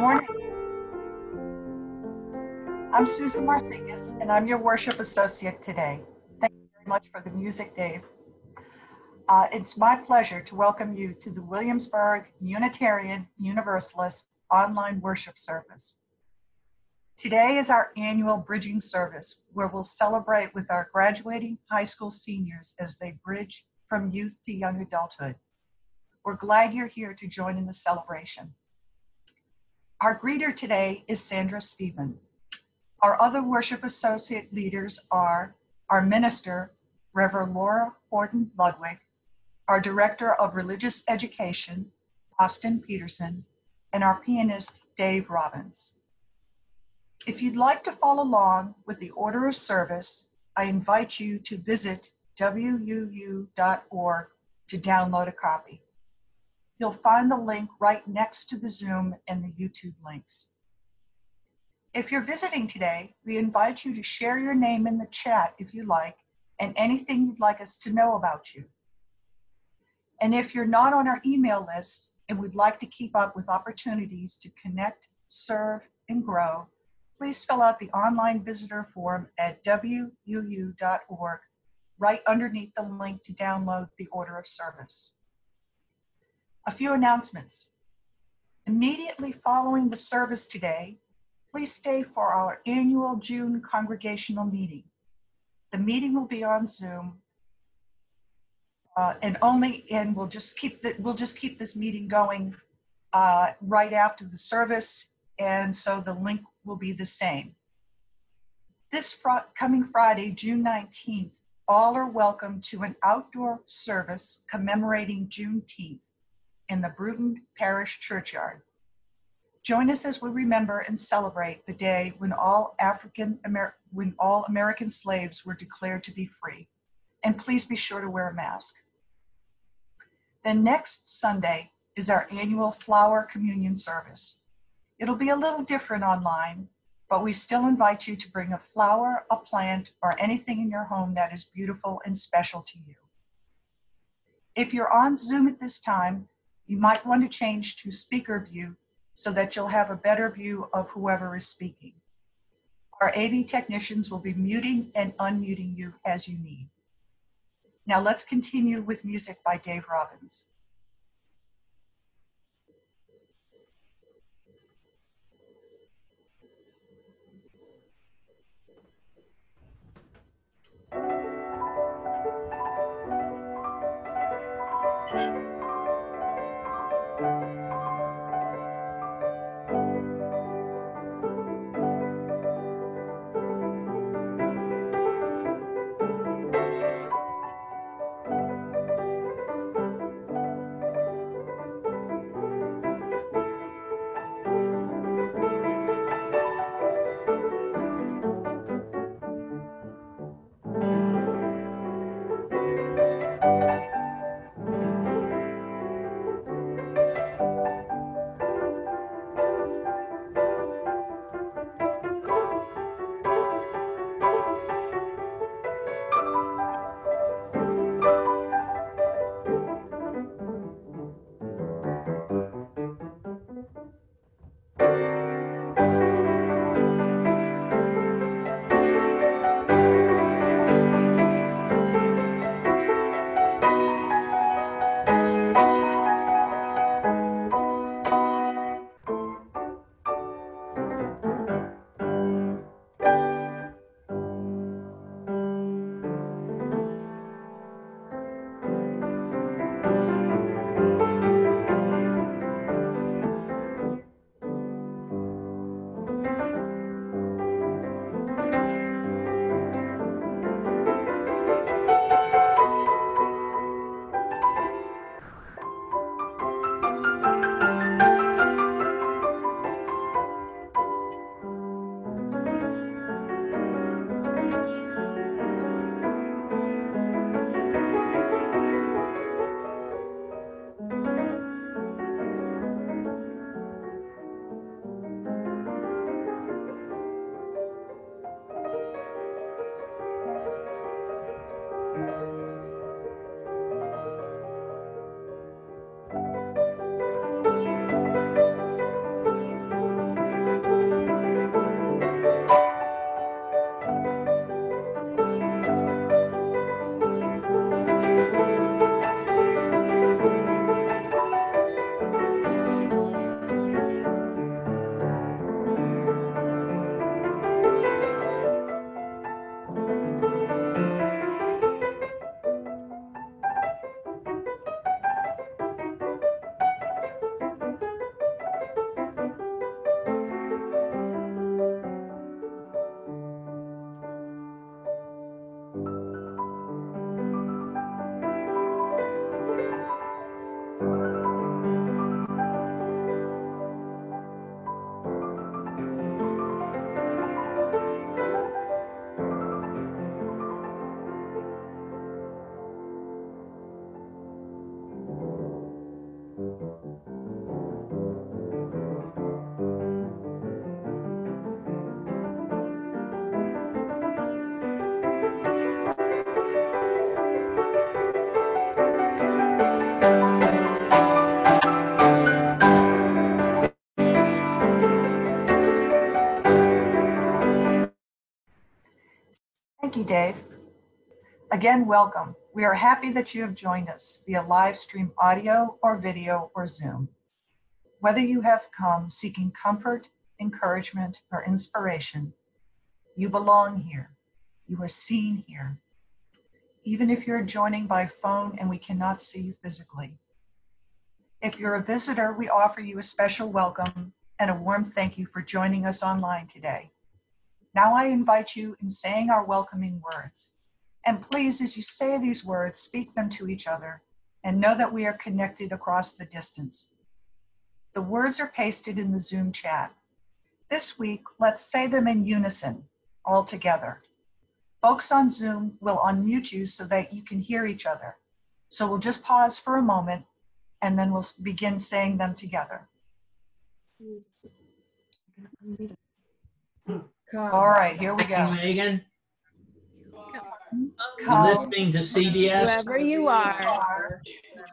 morning. I'm Susan Marcinkus, and I'm your worship associate today. Thank you very much for the music, Dave. Uh, it's my pleasure to welcome you to the Williamsburg Unitarian Universalist online worship service. Today is our annual bridging service where we'll celebrate with our graduating high school seniors as they bridge from youth to young adulthood. We're glad you're here to join in the celebration. Our greeter today is Sandra Stephen. Our other worship associate leaders are our minister, Reverend Laura Horton Ludwig, our director of religious education, Austin Peterson, and our pianist, Dave Robbins. If you'd like to follow along with the order of service, I invite you to visit wuu.org to download a copy. You'll find the link right next to the Zoom and the YouTube links. If you're visiting today, we invite you to share your name in the chat if you like and anything you'd like us to know about you. And if you're not on our email list and would like to keep up with opportunities to connect, serve, and grow, please fill out the online visitor form at wuu.org right underneath the link to download the order of service. A few announcements. Immediately following the service today, please stay for our annual June congregational meeting. The meeting will be on Zoom uh, and only, and we'll just keep the, we'll just keep this meeting going uh, right after the service. And so the link will be the same. This fr- coming Friday, June 19th, all are welcome to an outdoor service commemorating Juneteenth in the Bruton Parish Churchyard. Join us as we remember and celebrate the day when all African Amer- when all American slaves were declared to be free. And please be sure to wear a mask. Then next Sunday is our annual flower communion service. It'll be a little different online, but we still invite you to bring a flower, a plant, or anything in your home that is beautiful and special to you. If you're on Zoom at this time, you might want to change to speaker view so that you'll have a better view of whoever is speaking. Our AV technicians will be muting and unmuting you as you need. Now let's continue with music by Dave Robbins. Thank you, Dave. Again, welcome. We are happy that you have joined us via live stream audio or video or Zoom. Whether you have come seeking comfort, encouragement, or inspiration, you belong here. You are seen here. Even if you're joining by phone and we cannot see you physically. If you're a visitor, we offer you a special welcome and a warm thank you for joining us online today. Now I invite you in saying our welcoming words. And please, as you say these words, speak them to each other and know that we are connected across the distance. The words are pasted in the Zoom chat. This week, let's say them in unison, all together. Folks on Zoom will unmute you so that you can hear each other. So we'll just pause for a moment and then we'll begin saying them together. All right, here we Thank you, go. Megan. You're Come, listening to CBS. Whoever you are. are,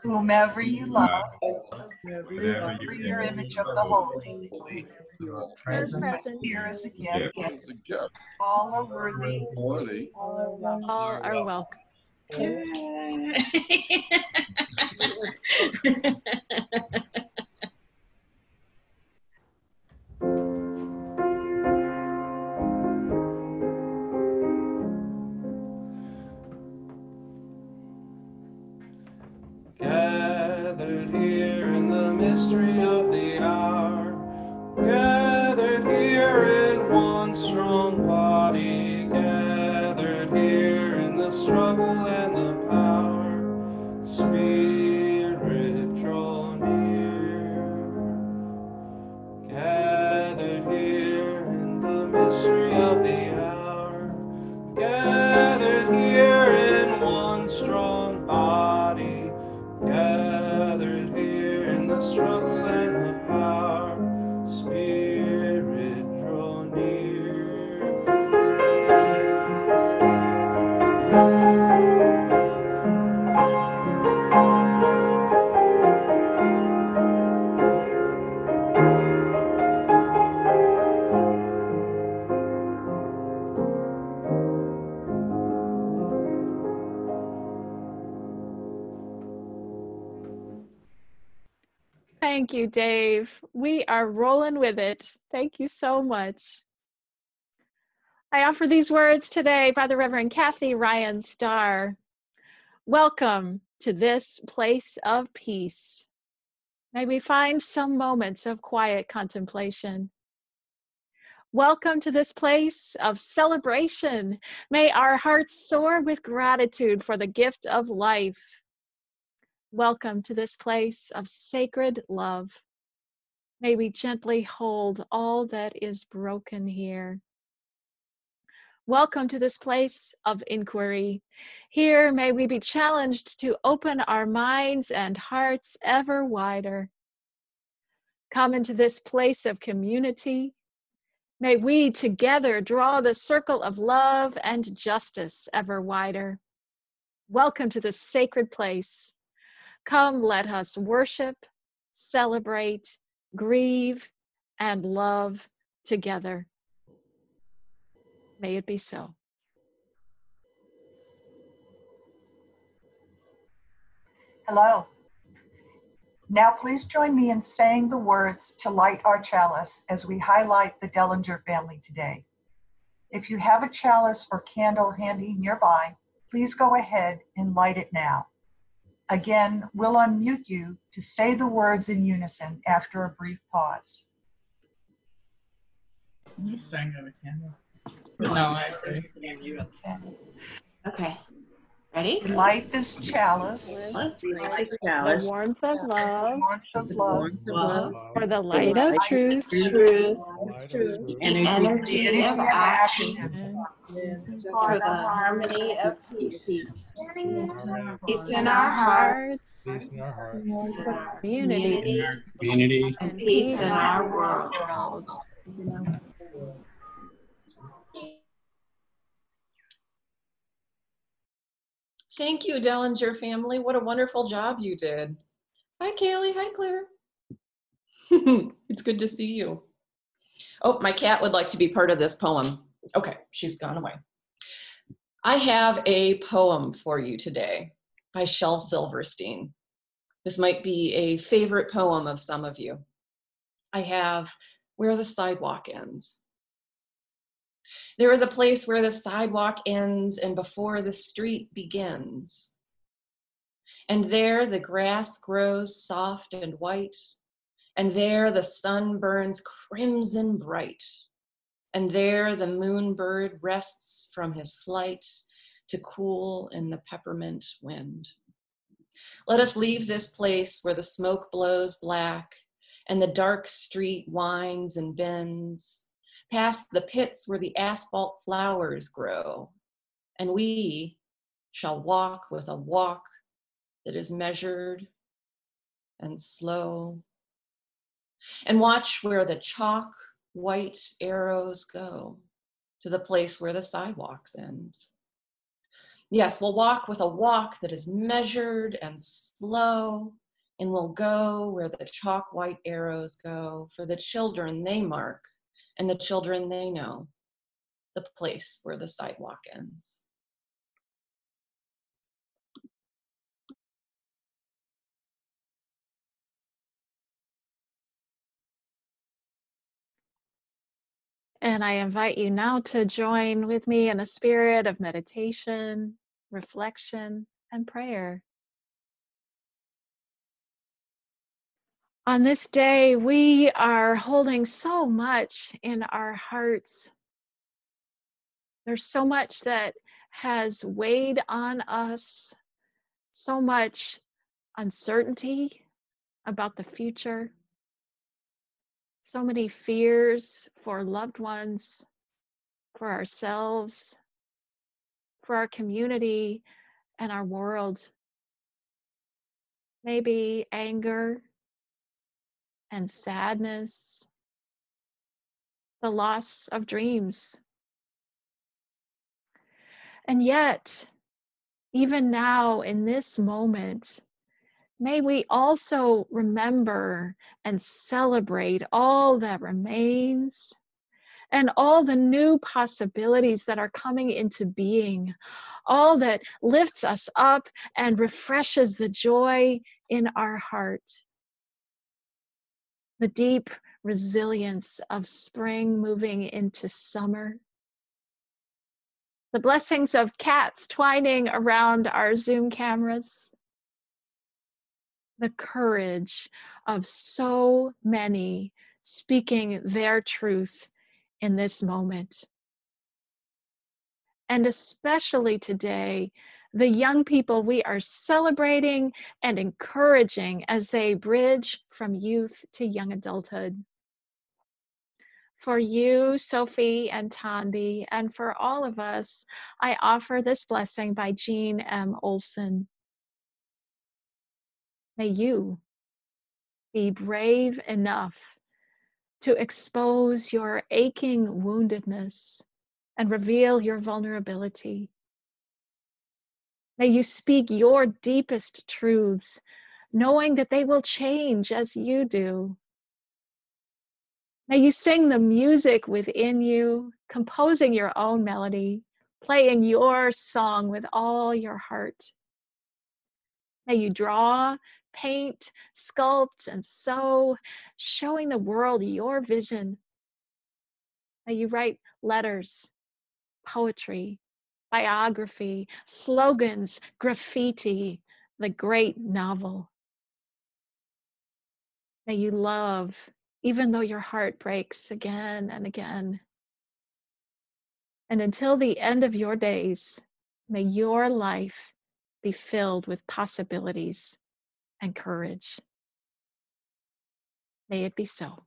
whomever you love, Whatever for your image of the holy. Present. Here is a gift, It's a gift. all are worthy, Worthy. All are welcome. mystery of the hour, gathered here in one strong body, gathered here in the struggle are rolling with it. Thank you so much. I offer these words today by the Reverend Kathy Ryan Starr. Welcome to this place of peace. May we find some moments of quiet contemplation. Welcome to this place of celebration. May our hearts soar with gratitude for the gift of life. Welcome to this place of sacred love. May we gently hold all that is broken here. Welcome to this place of inquiry. Here, may we be challenged to open our minds and hearts ever wider. Come into this place of community. May we together draw the circle of love and justice ever wider. Welcome to this sacred place. Come, let us worship, celebrate, grieve, and love together. May it be so. Hello. Now please join me in saying the words to light our chalice as we highlight the Dellinger family today. If you have a chalice or candle handy nearby, please go ahead and light it now. Again, we'll unmute you to say the words in unison after a brief pause. You sang out a candle. No, I agree. Okay. Okay. Ready? Light this chalice, Light this The warmth of love warmth of love, Love, for the light of truth. truth, Truth. energy energy of of action. For the harmony of peace. Peace peace in our hearts, Peace in our hearts. peace in our community community and peace in our world. Thank you, Dellinger family. What a wonderful job you did. Hi, Kaylee. Hi, Claire. it's good to see you. Oh, my cat would like to be part of this poem. Okay, she's gone away. I have a poem for you today by Shel Silverstein. This might be a favorite poem of some of you. I have Where the Sidewalk Ends. There is a place where the sidewalk ends and before the street begins. And there the grass grows soft and white, and there the sun burns crimson bright, and there the moonbird rests from his flight to cool in the peppermint wind. Let us leave this place where the smoke blows black and the dark street winds and bends, past the pits where the asphalt flowers grow, and we shall walk with a walk that is measured and slow, and watch where the chalk white arrows go to the place where the sidewalks end. Yes, we'll walk with a walk that is measured and slow, and we'll go where the chalk white arrows go for the children they mark and the children they know, the place where the sidewalk ends. And I invite you now to join with me in a spirit of meditation, reflection, and prayer. On this day, we are holding so much in our hearts. There's so much that has weighed on us, so much uncertainty about the future, so many fears for loved ones, for ourselves, for our community and our world. Maybe anger and sadness, the loss of dreams. And yet, even now in this moment, may we also remember and celebrate all that remains and all the new possibilities that are coming into being, all that lifts us up and refreshes the joy in our heart the deep resilience of spring moving into summer. The blessings of cats twining around our Zoom cameras. The courage of so many speaking their truth in this moment. And especially today, the young people we are celebrating and encouraging as they bridge from youth to young adulthood. For you, Sophie and Tondi, and for all of us, I offer this blessing by Jean M. Olson. May you be brave enough to expose your aching woundedness and reveal your vulnerability. May you speak your deepest truths, knowing that they will change as you do. May you sing the music within you, composing your own melody, playing your song with all your heart. May you draw, paint, sculpt, and sew, showing the world your vision. May you write letters, poetry, biography, slogans, graffiti, the great novel. May you love, even though your heart breaks again and again. And until the end of your days, may your life be filled with possibilities and courage. May it be so.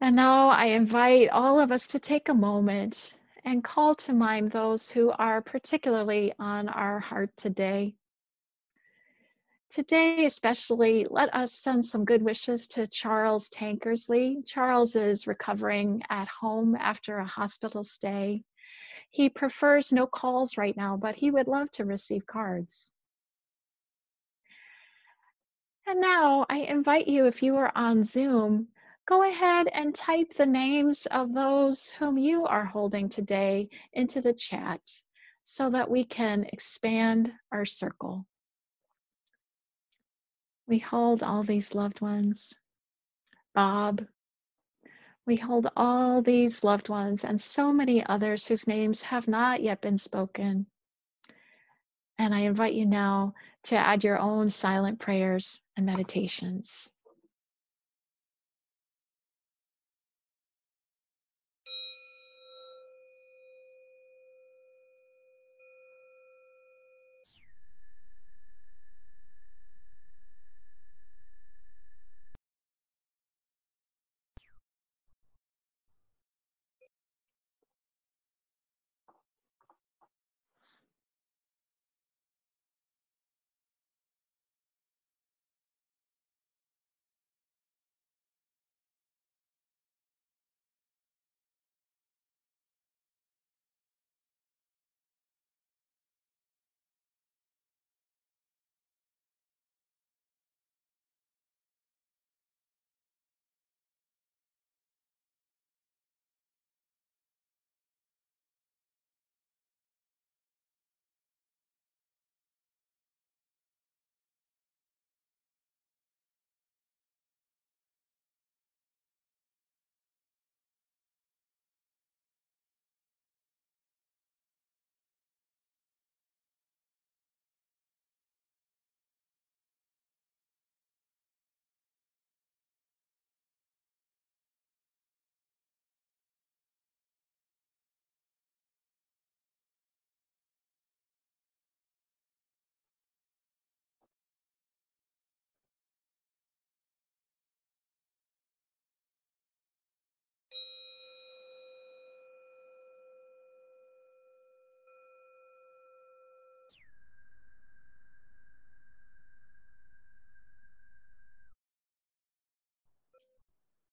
And now I invite all of us to take a moment and call to mind those who are particularly on our heart today. Today, especially, let us send some good wishes to Charles Tankersley. Charles is recovering at home after a hospital stay. He prefers no calls right now, but he would love to receive cards. And now I invite you, if you are on Zoom, go ahead and type the names of those whom you are holding today into the chat so that we can expand our circle. We hold all these loved ones. Bob, we hold all these loved ones and so many others whose names have not yet been spoken. And I invite you now to add your own silent prayers and meditations.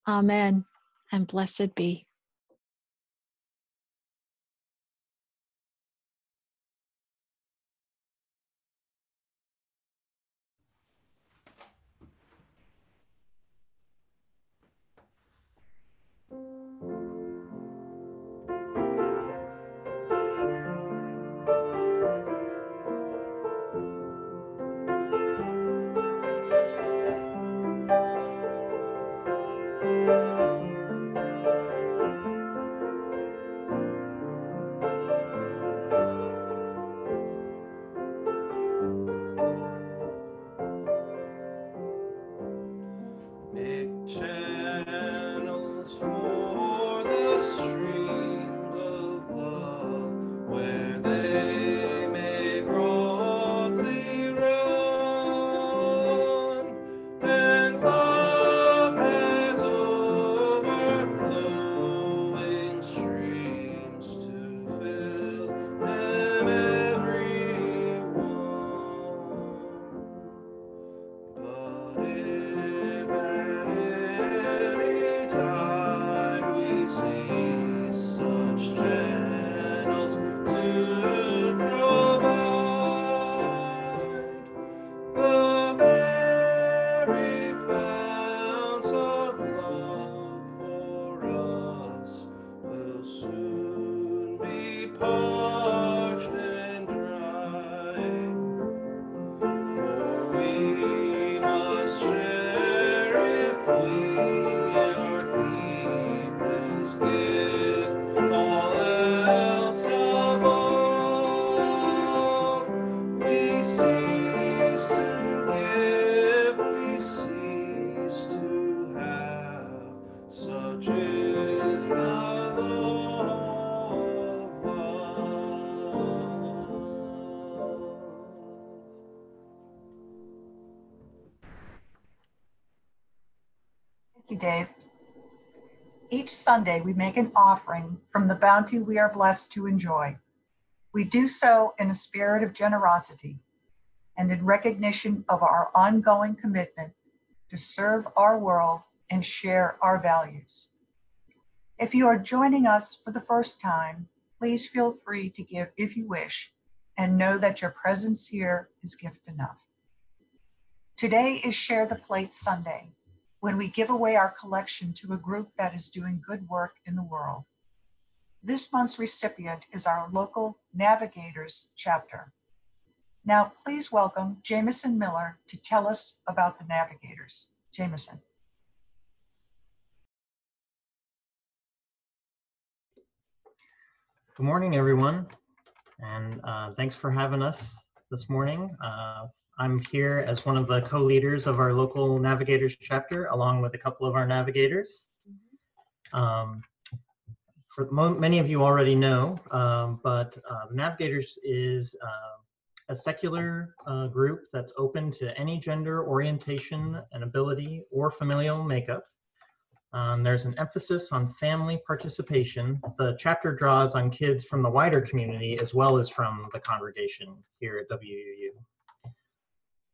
Amen and blessed be. Dave. Each Sunday, we make an offering from the bounty we are blessed to enjoy. We do so in a spirit of generosity and in recognition of our ongoing commitment to serve our world and share our values. If you are joining us for the first time, please feel free to give if you wish and know that your presence here is gift enough. Today is Share the Plate Sunday, when we give away our collection to a group that is doing good work in the world. This month's recipient is our local Navigators chapter. Now, please welcome Jameson Miller to tell us about the Navigators. Jameson. Good morning, everyone, and uh, thanks for having us this morning. Uh, I'm here as one of the co-leaders of our local Navigators chapter, along with a couple of our navigators. Um, for many of you already know, um, but uh, Navigators is uh, a secular uh, group that's open to any gender, orientation, and ability or familial makeup. Um, there's an emphasis on family participation. The chapter draws on kids from the wider community as well as from the congregation here at WUU.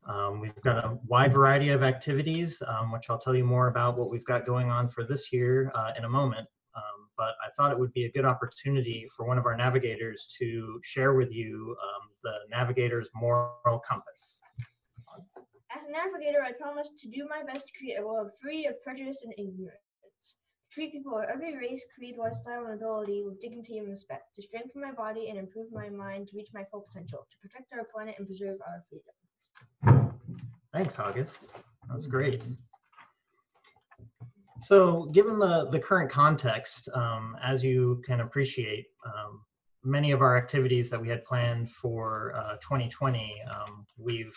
Um, we've got a wide variety of activities, um, which I'll tell you more about what we've got going on for this year uh, in a moment. Um, but I thought it would be a good opportunity for one of our navigators to share with you um, the navigator's moral compass. As a navigator, I promise to do my best to create a world free of prejudice and ignorance. Treat people of every race, creed, lifestyle, and ability with dignity and respect. To strengthen my body and improve my mind to reach my full potential. To protect our planet and preserve our freedom. Thanks, August. That's great. So given the, the current context, um, as you can appreciate, um, many of our activities that we had planned for uh, 2020, um, we've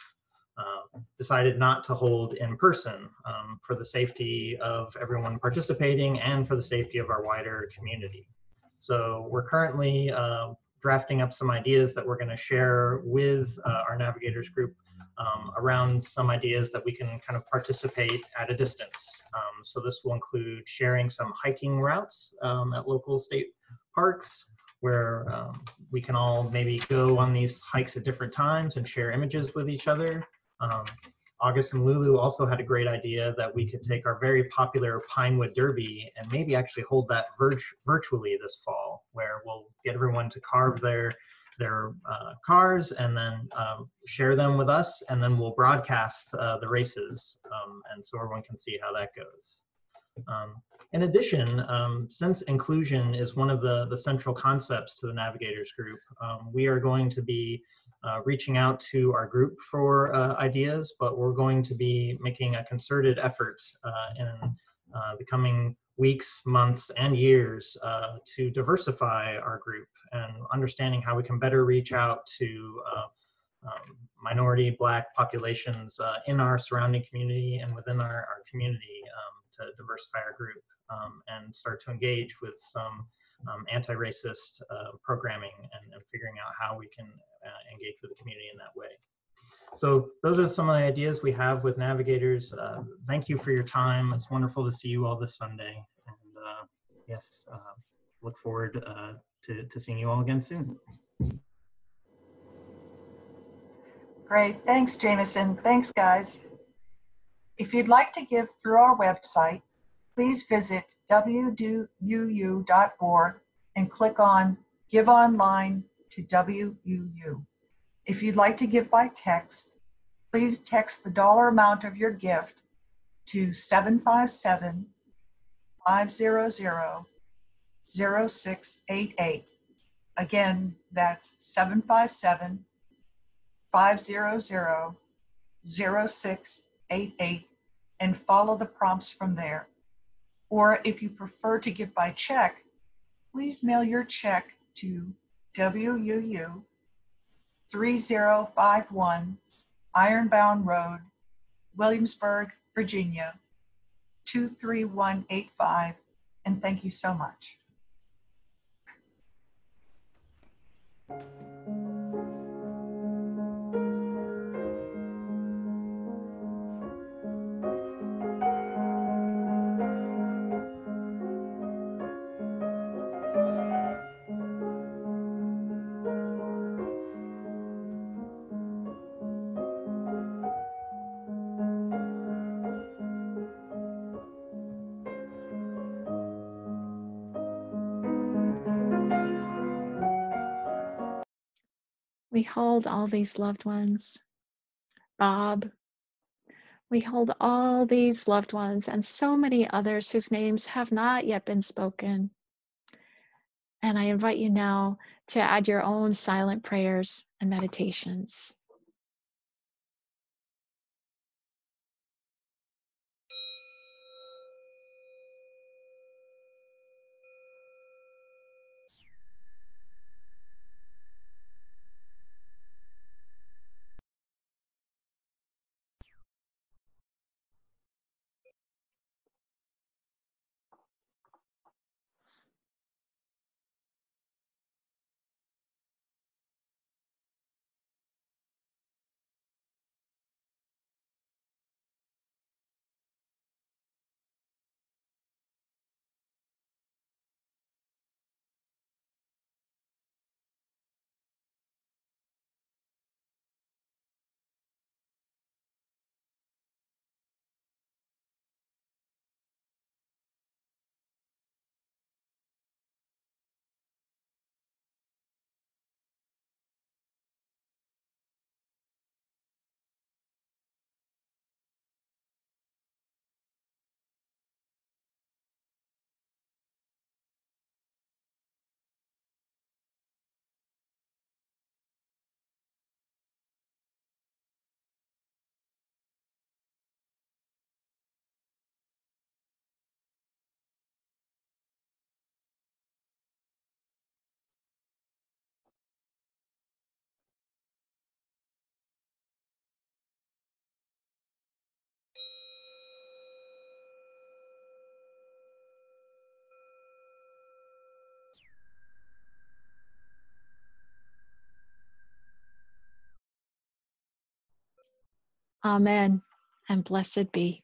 uh, decided not to hold in person um, for the safety of everyone participating and for the safety of our wider community. So we're currently uh, drafting up some ideas that we're going to share with uh, our navigators group um, around some ideas that we can kind of participate at a distance. Um, so this will include sharing some hiking routes um, at local state parks where um, we can all maybe go on these hikes at different times and share images with each other. Um, August and Lulu also had a great idea that we could take our very popular Pinewood Derby and maybe actually hold that virtually this fall, where we'll get everyone to carve their their uh, cars and then um, share them with us, and then we'll broadcast uh, the races, um, and so everyone can see how that goes. Um, in addition, um, since inclusion is one of the, the central concepts to the Navigators group, um, we are going to be uh, reaching out to our group for uh, ideas, but we're going to be making a concerted effort uh, in uh, the coming weeks, months, and years uh, to diversify our group and understanding how we can better reach out to uh, um, minority black populations uh, in our surrounding community and within our, our community um, to diversify our group um, and start to engage with some um, anti-racist uh, programming and, and, figuring out how we can uh, engage with the community in that way. So those are some of the ideas we have with navigators. Uh, thank you for your time. It's wonderful to see you all this Sunday. And uh, yes, uh, look forward uh, to, to seeing you all again soon. Great. Thanks, Jameson. Thanks, guys. If you'd like to give through our website, please visit wuu.org and click on Give Online to WUU. If you'd like to give by text, please text the dollar amount of your gift to 757 500 0688. Again, that's 757 500 0688 and follow the prompts from there. Or if you prefer to give by check, please mail your check to WUU 3051 Ironbound Road, Williamsburg, Virginia 23185. And thank you so much. We hold all these loved ones. Bob. We hold all these loved ones and so many others whose names have not yet been spoken. And I invite you now to add your own silent prayers and meditations. Amen and blessed be.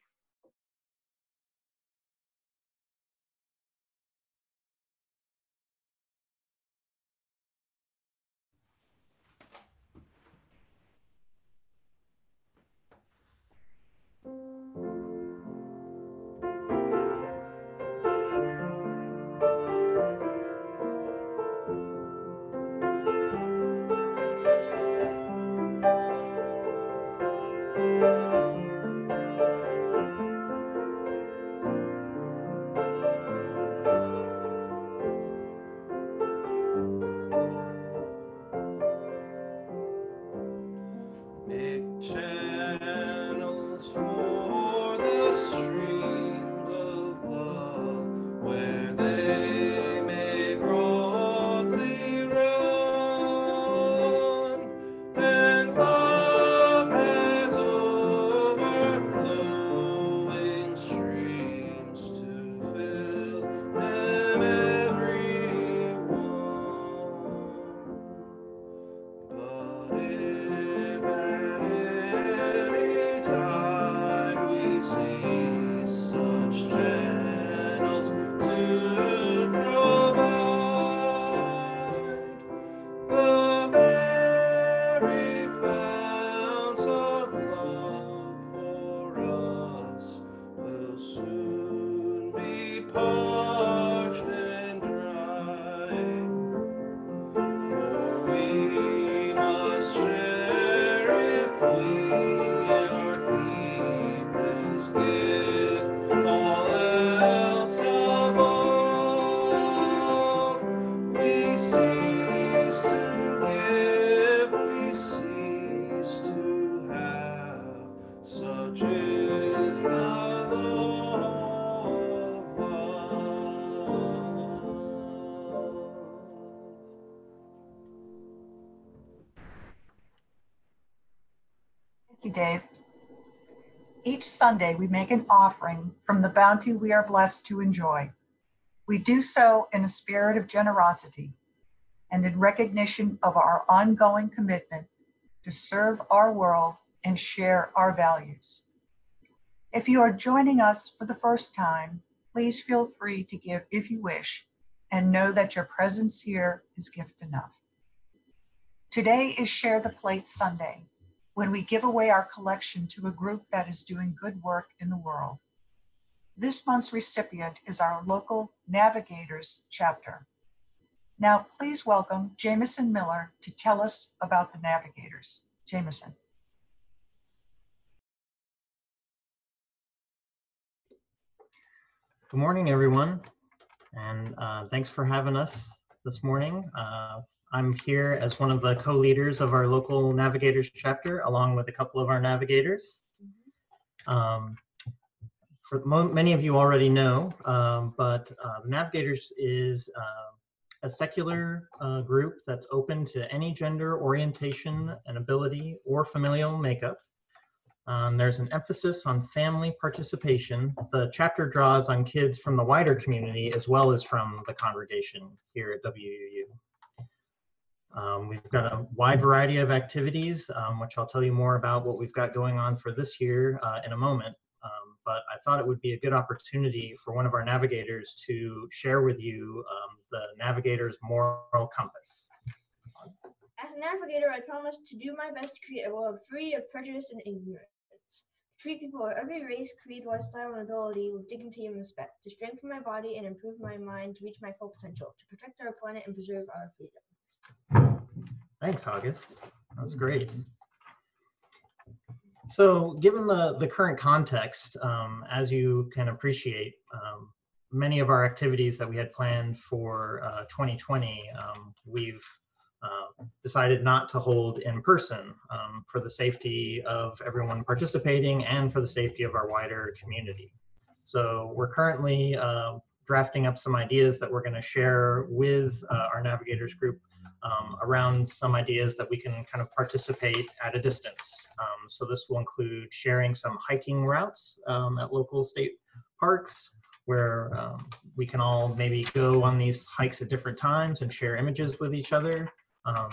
Dave. Each Sunday, we make an offering from the bounty we are blessed to enjoy. We do so in a spirit of generosity and in recognition of our ongoing commitment to serve our world and share our values. If you are joining us for the first time, please feel free to give if you wish and know that your presence here is gift enough. Today is Share the Plate Sunday when we give away our collection to a group that is doing good work in the world. This month's recipient is our local Navigators chapter. Now, please welcome Jameson Miller to tell us about the navigators. Jameson. Good morning, everyone, and uh, thanks for having us this morning. Uh, I'm here as one of the co-leaders of our local Navigators chapter, along with a couple of our navigators. Um, for many of you already know, um, but uh, Navigators is uh, a secular uh, group that's open to any gender, orientation, and ability or familial makeup. Um, there's an emphasis on family participation. The chapter draws on kids from the wider community as well as from the congregation here at WUU. Um, we've got a wide variety of activities, um, which I'll tell you more about what we've got going on for this year uh, in a moment. Um, but I thought it would be a good opportunity for one of our navigators to share with you um, the navigator's moral compass. As a navigator, I promise to do my best to create a world free of prejudice and ignorance. Treat people of every race, creed, lifestyle, and ability with dignity and respect. To strengthen my body and improve my mind to reach my full potential. To protect our planet and preserve our freedom. Thanks, August. That was great. So given the, the current context, um, as you can appreciate, um, many of our activities that we had planned for uh, 2020, um, we've uh, decided not to hold in person um, for the safety of everyone participating and for the safety of our wider community. So we're currently uh, drafting up some ideas that we're going to share with uh, our navigators group um, around some ideas that we can kind of participate at a distance. Um, so this will include sharing some hiking routes um, at local state parks where um, we can all maybe go on these hikes at different times and share images with each other. Um,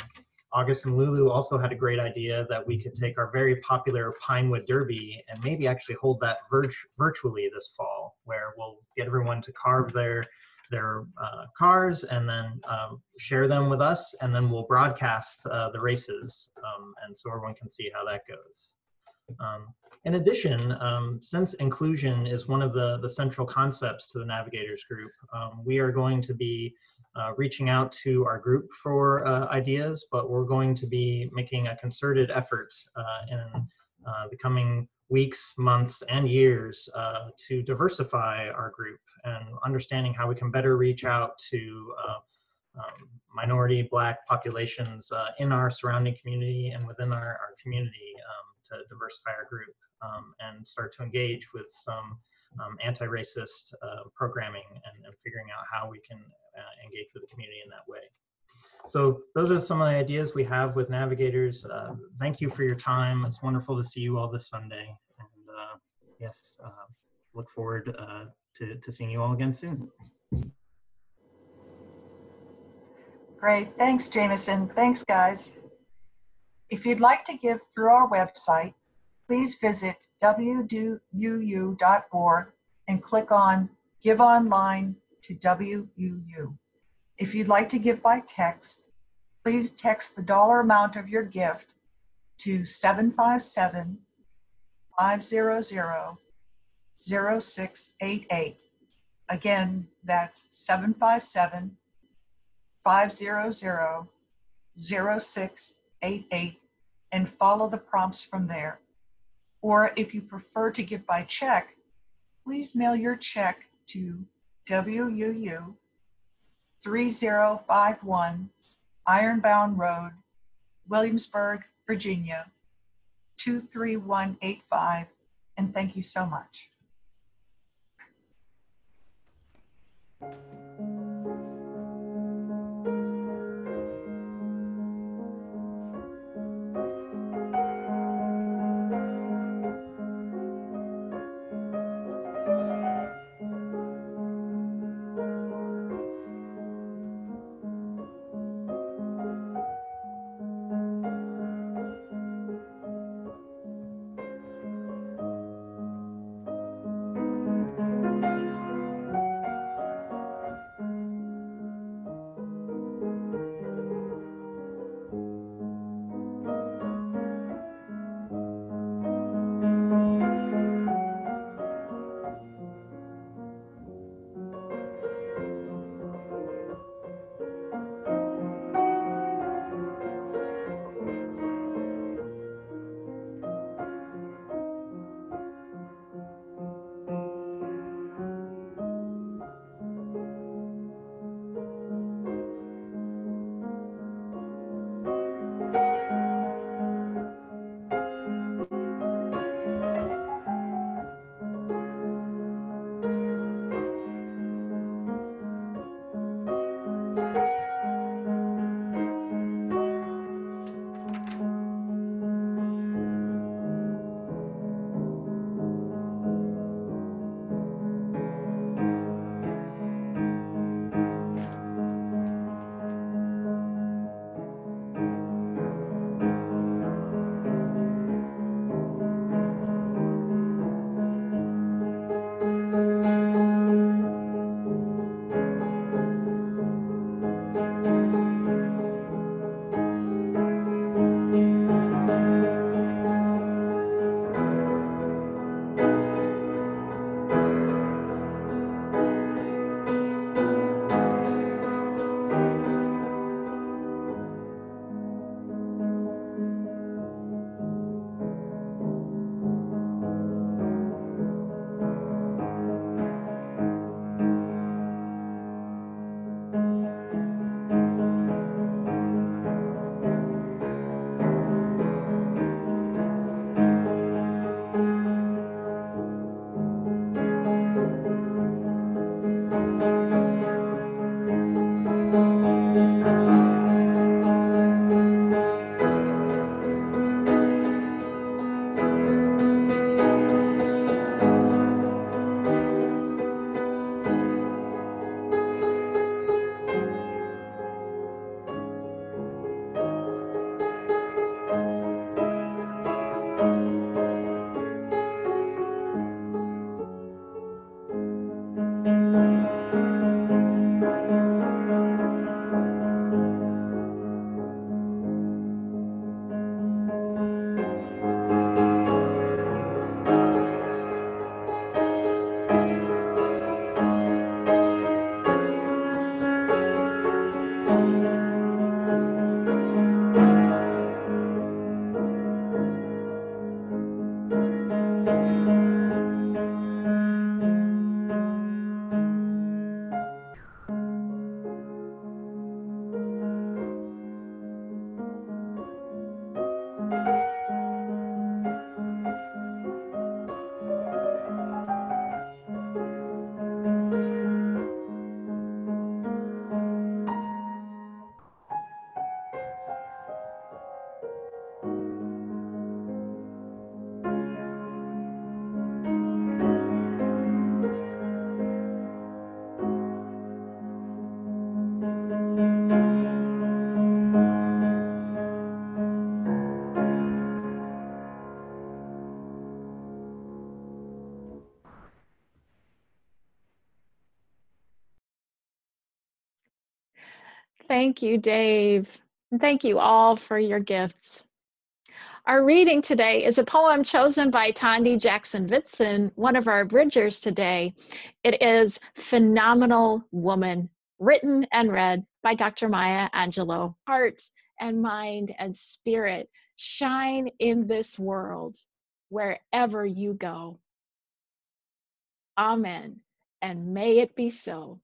August and Lulu also had a great idea that we could take our very popular Pinewood Derby and maybe actually hold that virt virtually this fall, where we'll get everyone to carve their their uh, cars and then um, share them with us, and then we'll broadcast uh, the races, um, and so everyone can see how that goes. Um, in addition, um, since inclusion is one of the, the central concepts to the Navigators group, um, we are going to be uh, reaching out to our group for uh, ideas, but we're going to be making a concerted effort uh, in uh, the coming weeks, months, and years uh, to diversify our group and understanding how we can better reach out to uh, um, minority black populations uh, in our surrounding community and within our, our community um, to diversify our group um, and start to engage with some um, anti-racist uh, programming and, and, figuring out how we can uh, engage with the community in that way. So those are some of the ideas we have with navigators. Uh, thank you for your time. It's wonderful to see you all this Sunday. Yes, uh, look forward uh, to, to seeing you all again soon. Great. Thanks, Jameson. Thanks, guys. If you'd like to give through our website, please visit wuu.org and click on Give Online to WUU. If you'd like to give by text, please text the dollar amount of your gift to 757 500 0688. Again, that's 757 500 0688 and follow the prompts from there. Or if you prefer to give by check, please mail your check to WUU 3051 Ironbound Road, Williamsburg, Virginia 23185. And thank you so much. Thank you, Dave. Thank you all for your gifts. Our reading today is a poem chosen by Tandi Jackson Vinson, one of our bridgers today. It is Phenomenal Woman, written and read by Dr. Maya Angelou. Heart and mind and spirit shine in this world wherever you go. Amen. And may it be so.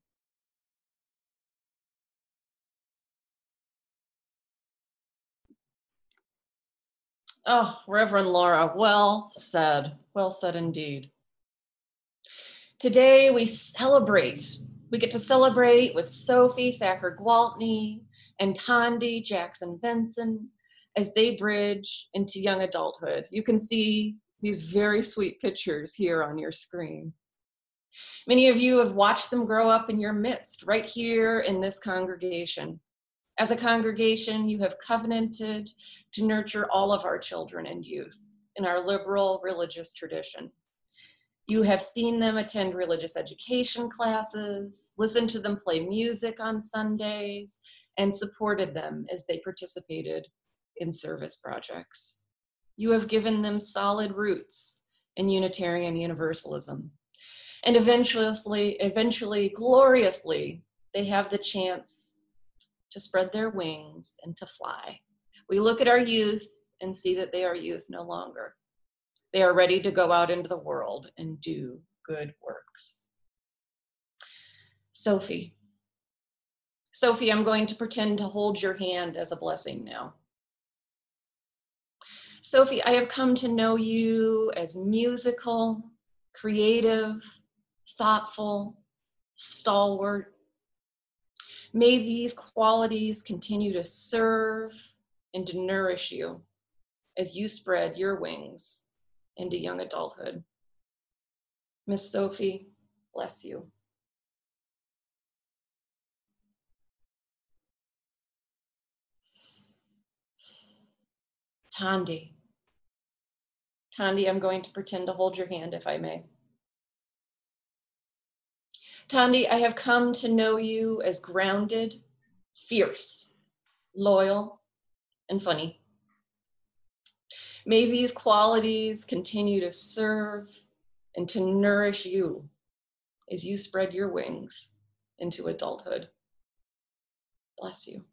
Oh, Reverend Laura, well said. Well said indeed. Today we celebrate. We get to celebrate with Sophie Thacker Gwaltney and Tandi Jackson Vinson as they bridge into young adulthood. You can see these very sweet pictures here on your screen. Many of you have watched them grow up in your midst, right here in this congregation. As a congregation, you have covenanted to nurture all of our children and youth in our liberal religious tradition. You have seen them attend religious education classes, listened to them play music on Sundays, and supported them as they participated in service projects. You have given them solid roots in Unitarian Universalism. And eventually, eventually, gloriously, they have the chance to spread their wings and to fly. We look at our youth and see that they are youth no longer. They are ready to go out into the world and do good works. Sophie. Sophie, I'm going to pretend to hold your hand as a blessing now. Sophie, I have come to know you as musical, creative, thoughtful, stalwart. May these qualities continue to serve and to nourish you as you spread your wings into young adulthood. Miss Sophie, bless you. Tandi. Tandi, I'm going to pretend to hold your hand if I may. Tandi, I have come to know you as grounded, fierce, loyal, and funny. May these qualities continue to serve and to nourish you as you spread your wings into adulthood. Bless you.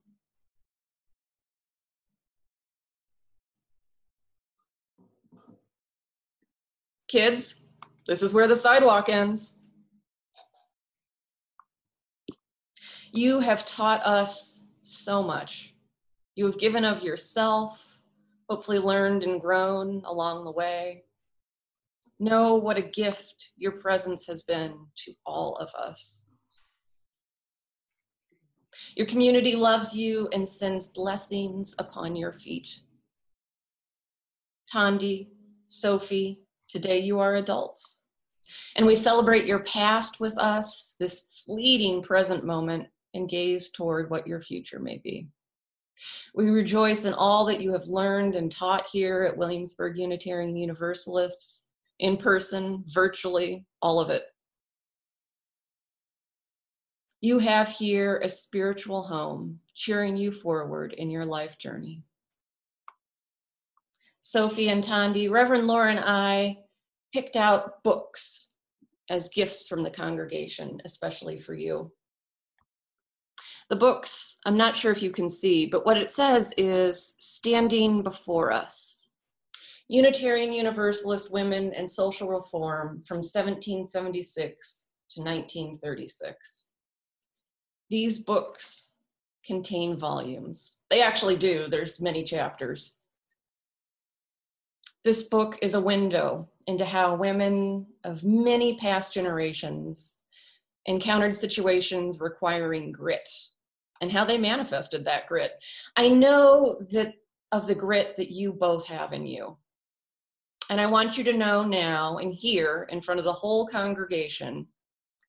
Kids, this is where the sidewalk ends. You have taught us so much. You have given of yourself, hopefully learned and grown along the way. Know what a gift your presence has been to all of us. Your community loves you and sends blessings upon your feet. Tandi, Sophie, today you are adults. And we celebrate your past with us, this fleeting present moment, and gaze toward what your future may be. We rejoice in all that you have learned and taught here at Williamsburg Unitarian Universalists, in person, virtually, all of it. You have here a spiritual home cheering you forward in your life journey. Sophie and Tandi, Reverend Laura and I picked out books as gifts from the congregation, especially for you. The books, I'm not sure if you can see, but what it says is Standing Before Us Unitarian Universalist Women and Social Reform from 1776 to 1936. These books contain volumes. They actually do, there's many chapters. This book is a window into how women of many past generations encountered situations requiring grit and how they manifested that grit. I know that of the grit that you both have in you. And I want you to know now and here in front of the whole congregation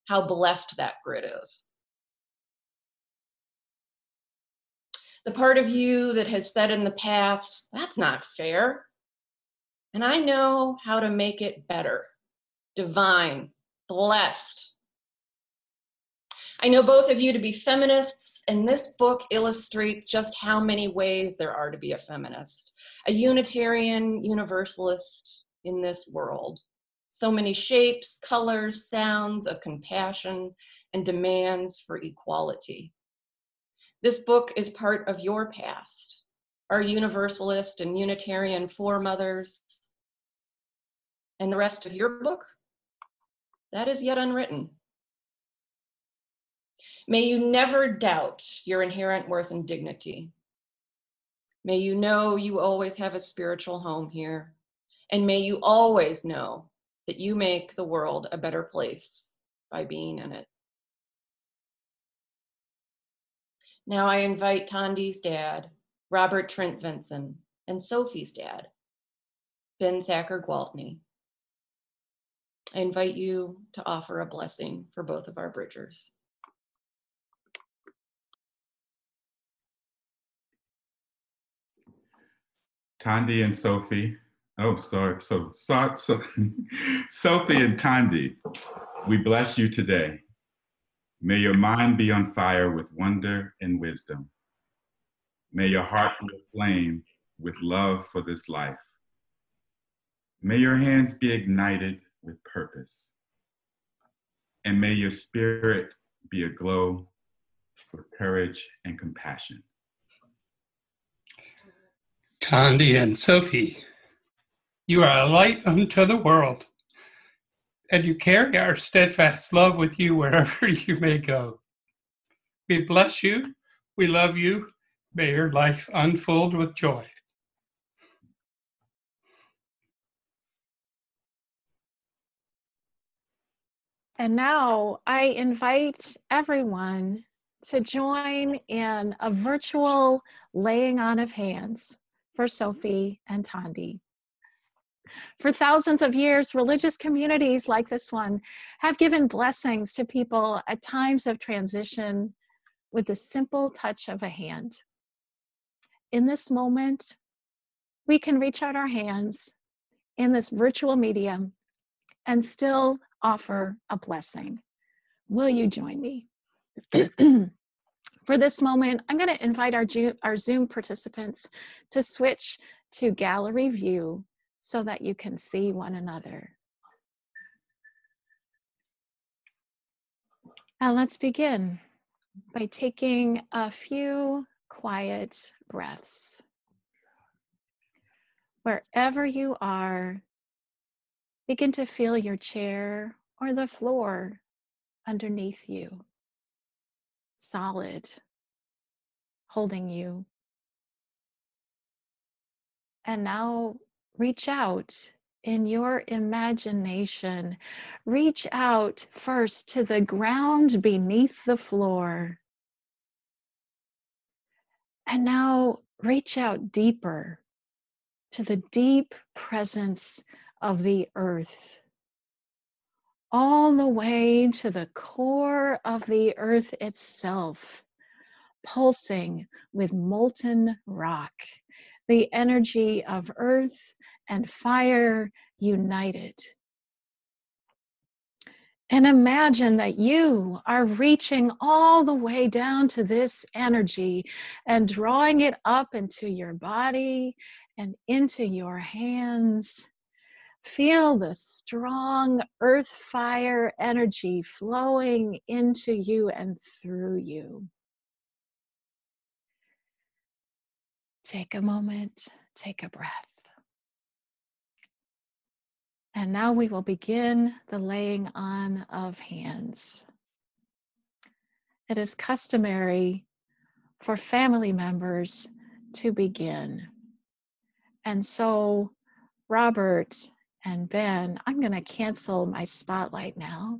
how blessed that grit is. The part of you that has said in the past, that's not fair. And I know how to make it better, divine, blessed. I know both of you to be feminists, and this book illustrates just how many ways there are to be a feminist, a Unitarian Universalist in this world. So many shapes, colors, sounds of compassion, and demands for equality. This book is part of your past, our Universalist and Unitarian foremothers, and the rest of your book, that is yet unwritten. May you never doubt your inherent worth and dignity. May you know you always have a spiritual home here. And may you always know that you make the world a better place by being in it. Now I invite Tandi's dad, Robert Trent Vinson, and Sophie's dad, Ben Thacker Gwaltney. I invite you to offer a blessing for both of our bridgers. Tandi and Sophie. Oh, sorry. So, so, so Sophie and Tandi, we bless you today. May your mind be on fire with wonder and wisdom. May your heart be aflame with love for this life. May your hands be ignited with purpose. And may your spirit be aglow with courage and compassion. Tandi and Sophie, you are a light unto the world, and you carry our steadfast love with you wherever you may go. We bless you. We love you. May your life unfold with joy. And now I invite everyone to join in a virtual laying on of hands for mm-hmm. Sophie and Tandi. For thousands of years, religious communities like this one have given blessings to people at times of transition with the simple touch of a hand. In this moment, we can reach out our hands in this virtual medium and still offer a blessing. Will you join me? For this moment, I'm going to invite our, our Zoom participants to switch to gallery view so that you can see one another. And let's begin by taking a few quiet breaths. Wherever you are, begin to feel your chair or the floor underneath you, solid, holding you. And now reach out in your imagination. Reach out first to the ground beneath the floor. And now reach out deeper to the deep presence of the earth, all the way to the core of the earth itself, pulsing with molten rock, the energy of earth and fire united. And imagine that you are reaching all the way down to this energy and drawing it up into your body and into your hands. Feel the strong earth fire energy flowing into you and through you. Take a moment, take a breath. And now we will begin the laying on of hands. It is customary for family members to begin. And so, Robert and Ben, I'm going to cancel my spotlight now.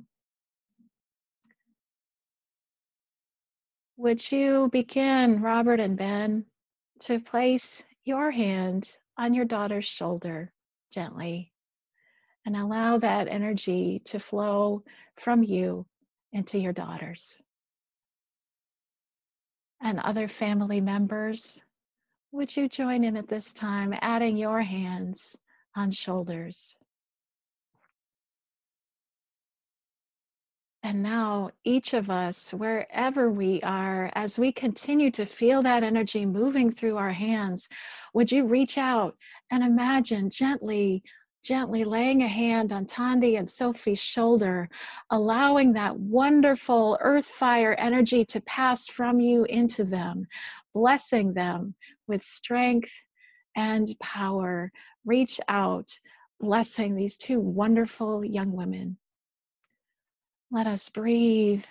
Would you begin, Robert and Ben, to place your hand on your daughter's shoulder gently and allow that energy to flow from you into your daughters. And other family members, would you join in at this time, adding your hands on shoulders? And now, each of us, wherever we are, as we continue to feel that energy moving through our hands, would you reach out and imagine gently, gently laying a hand on Tandi and Sophie's shoulder, allowing that wonderful earth fire energy to pass from you into them, blessing them with strength and power. Reach out, blessing these two wonderful young women. Let us breathe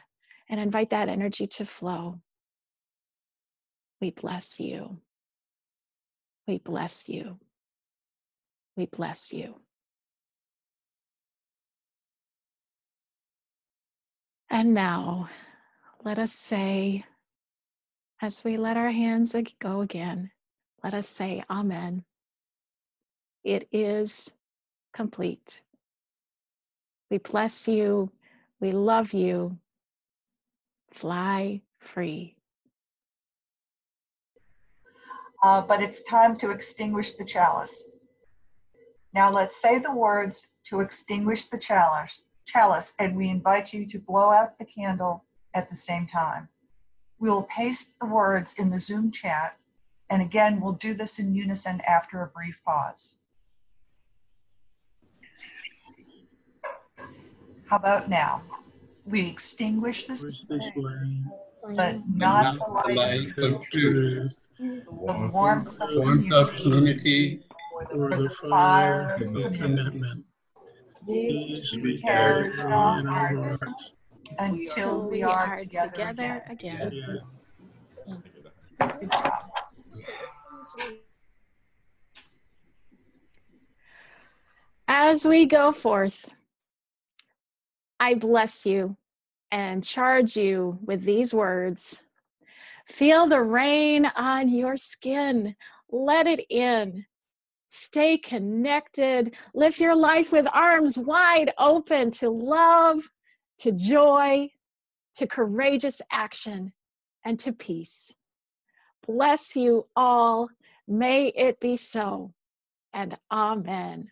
and invite that energy to flow. We bless you. We bless you. We bless you. And now, let us say, as we let our hands go again, let us say, Amen. It is complete. We bless you. We love you. Fly free. Uh, but it's time to extinguish the chalice. Now let's say the words to extinguish the chalice, chalice, and we invite you to blow out the candle at the same time. We will paste the words in the Zoom chat, and again, we'll do this in unison after a brief pause. How about now? We extinguish this Wish this flame, flame, but And not the not light, light of of truth, the warmth of warmth of community, community, or or the the fire fire of of commitment. commitment. These These we carry in our hearts hearts. until till we are together again. Yeah. Good job. As we go forth, I bless you and charge you with these words. Feel the rain on your skin. Let it in. Stay connected. Live your life with arms wide open to love, to joy, to courageous action, and to peace. Bless you all. May it be so. And amen.